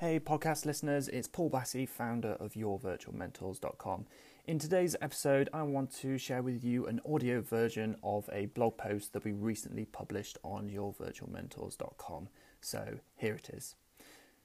Hey, podcast listeners, it's Paul Bassey, founder of YourVirtualMentors.com. In today's episode, I want to share with you an audio version of a blog post that we recently published on YourVirtualMentors.com. So here it is.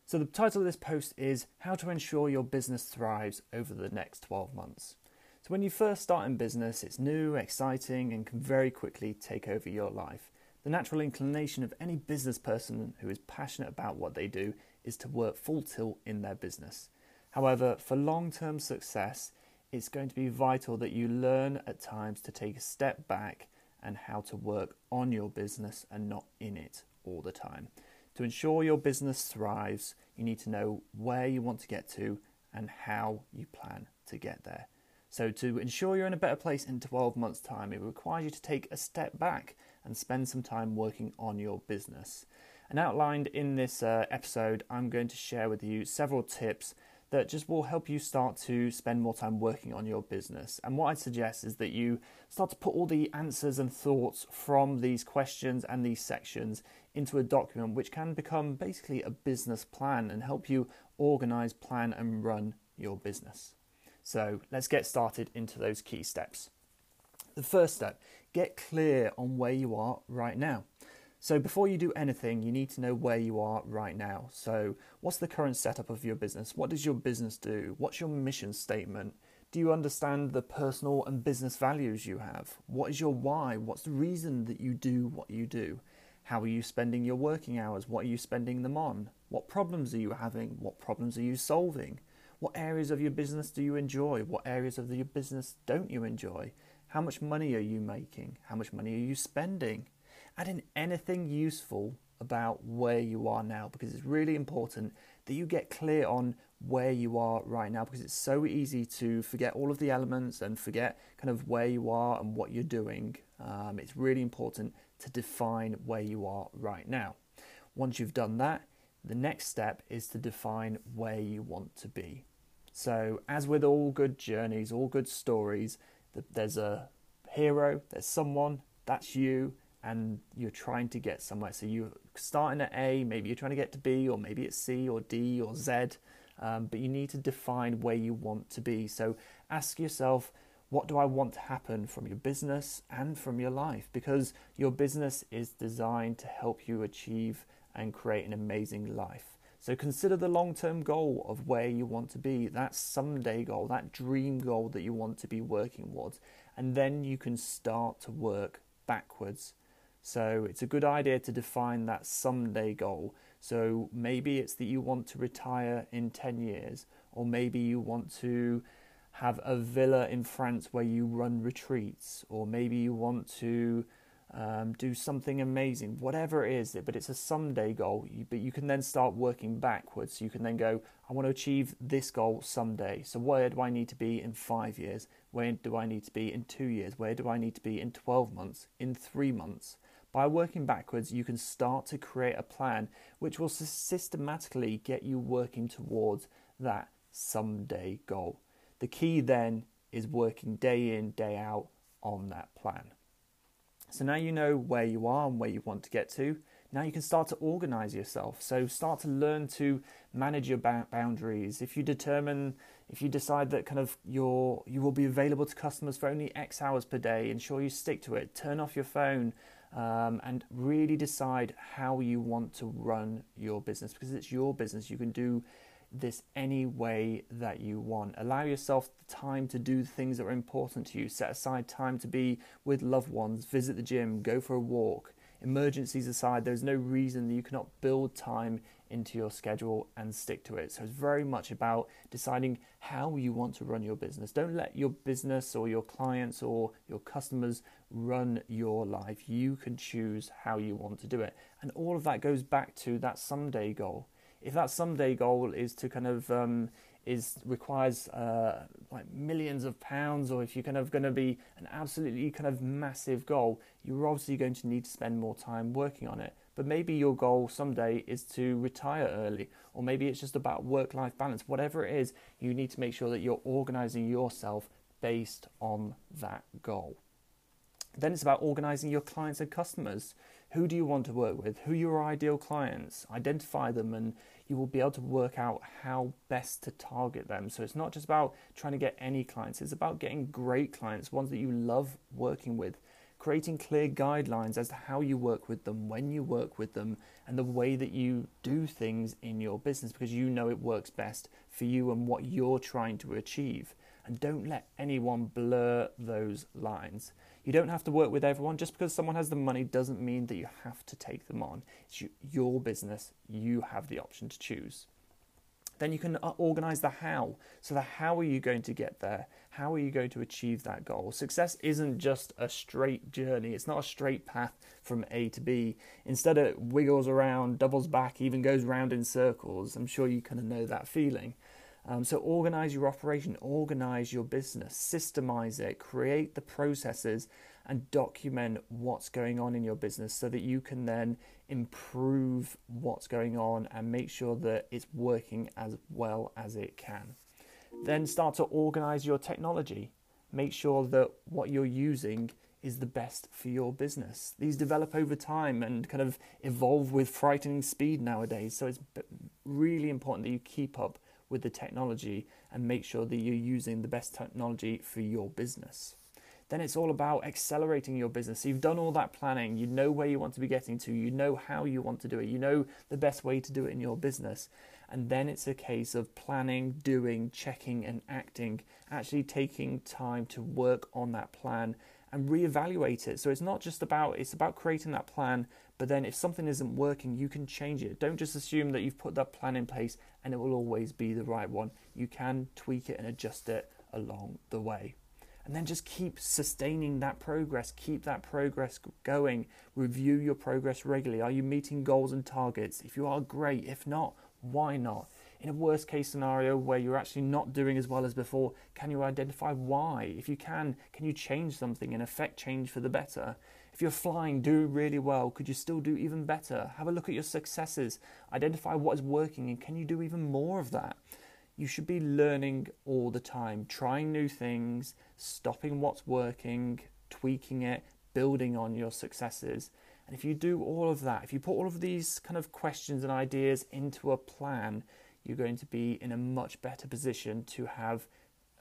So, the title of this post is How to Ensure Your Business Thrives Over the Next 12 Months. So, when you first start in business, it's new, exciting, and can very quickly take over your life. The natural inclination of any business person who is passionate about what they do is to work full tilt in their business. However, for long term success, it's going to be vital that you learn at times to take a step back and how to work on your business and not in it all the time. To ensure your business thrives, you need to know where you want to get to and how you plan to get there. So, to ensure you're in a better place in 12 months' time, it requires you to take a step back and spend some time working on your business. And outlined in this uh, episode, I'm going to share with you several tips that just will help you start to spend more time working on your business. And what I suggest is that you start to put all the answers and thoughts from these questions and these sections into a document which can become basically a business plan and help you organize, plan, and run your business. So let's get started into those key steps. The first step get clear on where you are right now. So before you do anything, you need to know where you are right now. So, what's the current setup of your business? What does your business do? What's your mission statement? Do you understand the personal and business values you have? What is your why? What's the reason that you do what you do? How are you spending your working hours? What are you spending them on? What problems are you having? What problems are you solving? What areas of your business do you enjoy? What areas of your business don't you enjoy? How much money are you making? How much money are you spending? Add in anything useful about where you are now because it's really important that you get clear on where you are right now because it's so easy to forget all of the elements and forget kind of where you are and what you're doing. Um, it's really important to define where you are right now. Once you've done that, the next step is to define where you want to be. So, as with all good journeys, all good stories, there's a hero, there's someone, that's you, and you're trying to get somewhere. So you're starting at A, maybe you're trying to get to B, or maybe it's C or D or Z, um, but you need to define where you want to be. So ask yourself, what do I want to happen from your business and from your life? Because your business is designed to help you achieve and create an amazing life. So consider the long term goal of where you want to be, that someday goal, that dream goal that you want to be working towards. And then you can start to work backwards so it's a good idea to define that someday goal. So maybe it's that you want to retire in 10 years, or maybe you want to have a villa in France where you run retreats, or maybe you want to um, do something amazing, whatever it is, but it's a someday goal. But you can then start working backwards. You can then go, I want to achieve this goal someday. So where do I need to be in five years? Where do I need to be in two years? Where do I need to be in 12 months, in three months? By working backwards, you can start to create a plan which will systematically get you working towards that someday goal. The key then is working day in, day out on that plan. So now you know where you are and where you want to get to. Now you can start to organize yourself. So start to learn to manage your boundaries. If you determine, if you decide that kind of your you will be available to customers for only X hours per day, ensure you stick to it. Turn off your phone um, and really decide how you want to run your business because it's your business. You can do this any way that you want. Allow yourself the time to do the things that are important to you. Set aside time to be with loved ones, visit the gym, go for a walk. Emergencies aside, there's no reason that you cannot build time into your schedule and stick to it. So it's very much about deciding how you want to run your business. Don't let your business or your clients or your customers run your life. You can choose how you want to do it. And all of that goes back to that someday goal. If that someday goal is to kind of um, is requires uh, like millions of pounds, or if you're kind of going to be an absolutely kind of massive goal, you're obviously going to need to spend more time working on it. But maybe your goal someday is to retire early, or maybe it's just about work life balance. Whatever it is, you need to make sure that you're organizing yourself based on that goal. Then it's about organizing your clients and customers. Who do you want to work with? Who are your ideal clients? Identify them and you will be able to work out how best to target them. So it's not just about trying to get any clients, it's about getting great clients, ones that you love working with, creating clear guidelines as to how you work with them, when you work with them, and the way that you do things in your business because you know it works best for you and what you're trying to achieve. And don't let anyone blur those lines. You don't have to work with everyone. Just because someone has the money doesn't mean that you have to take them on. It's your business. You have the option to choose. Then you can uh, organize the how. So, the how are you going to get there? How are you going to achieve that goal? Success isn't just a straight journey, it's not a straight path from A to B. Instead, it wiggles around, doubles back, even goes round in circles. I'm sure you kind of know that feeling. Um, so, organize your operation, organize your business, systemize it, create the processes, and document what's going on in your business so that you can then improve what's going on and make sure that it's working as well as it can. Then start to organize your technology. Make sure that what you're using is the best for your business. These develop over time and kind of evolve with frightening speed nowadays. So it's really important that you keep up with the technology and make sure that you're using the best technology for your business then it's all about accelerating your business. you've done all that planning, you know where you want to be getting to, you know how you want to do it, you know the best way to do it in your business. And then it's a case of planning, doing, checking, and acting, actually taking time to work on that plan and reevaluate it. So it's not just about it's about creating that plan, but then if something isn't working, you can change it. Don't just assume that you've put that plan in place and it will always be the right one. You can tweak it and adjust it along the way and then just keep sustaining that progress keep that progress going. Review your progress regularly. Are you meeting goals and targets? If you are great. If not why not? In a worst case scenario where you're actually not doing as well as before can you identify why? If you can can you change something and affect change for the better? If you're flying do really well. Could you still do even better? Have a look at your successes. Identify what is working and can you do even more of that you should be learning all the time, trying new things, stopping what's working, tweaking it, building on your successes. And if you do all of that, if you put all of these kind of questions and ideas into a plan, you're going to be in a much better position to have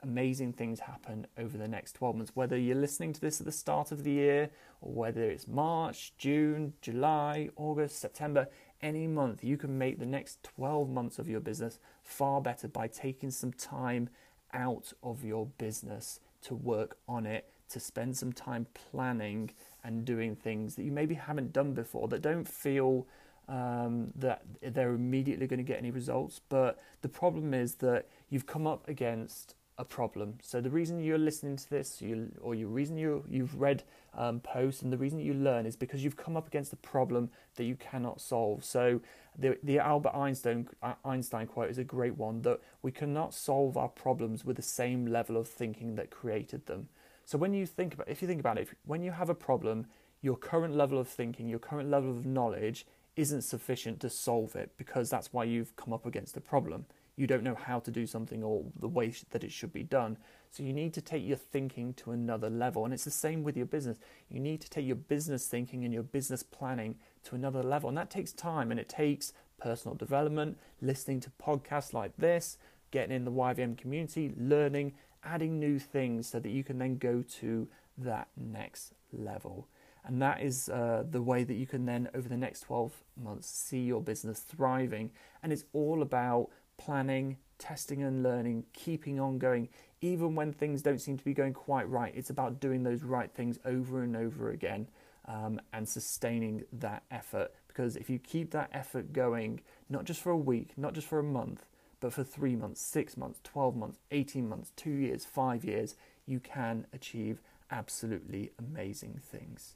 amazing things happen over the next 12 months. Whether you're listening to this at the start of the year, or whether it's March, June, July, August, September, any month, you can make the next 12 months of your business far better by taking some time out of your business to work on it, to spend some time planning and doing things that you maybe haven't done before that don't feel um, that they're immediately going to get any results. But the problem is that you've come up against a problem. So the reason you're listening to this, you, or the reason you you've read um, posts, and the reason you learn is because you've come up against a problem that you cannot solve. So the the Albert Einstein uh, Einstein quote is a great one that we cannot solve our problems with the same level of thinking that created them. So when you think about, if you think about it, if, when you have a problem, your current level of thinking, your current level of knowledge isn't sufficient to solve it because that's why you've come up against a problem you don't know how to do something or the way that it should be done. So you need to take your thinking to another level. And it's the same with your business. You need to take your business thinking and your business planning to another level. And that takes time and it takes personal development, listening to podcasts like this, getting in the YVM community, learning, adding new things so that you can then go to that next level. And that is uh, the way that you can then, over the next 12 months, see your business thriving. And it's all about planning, testing and learning, keeping on going, even when things don't seem to be going quite right. It's about doing those right things over and over again um, and sustaining that effort. Because if you keep that effort going, not just for a week, not just for a month, but for three months, six months, 12 months, 18 months, two years, five years, you can achieve absolutely amazing things.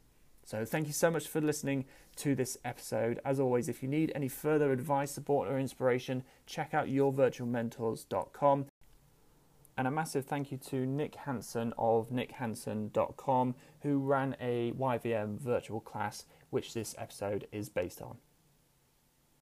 So, thank you so much for listening to this episode. As always, if you need any further advice, support, or inspiration, check out yourvirtualmentors.com. And a massive thank you to Nick Hansen of nickhansen.com, who ran a YVM virtual class, which this episode is based on.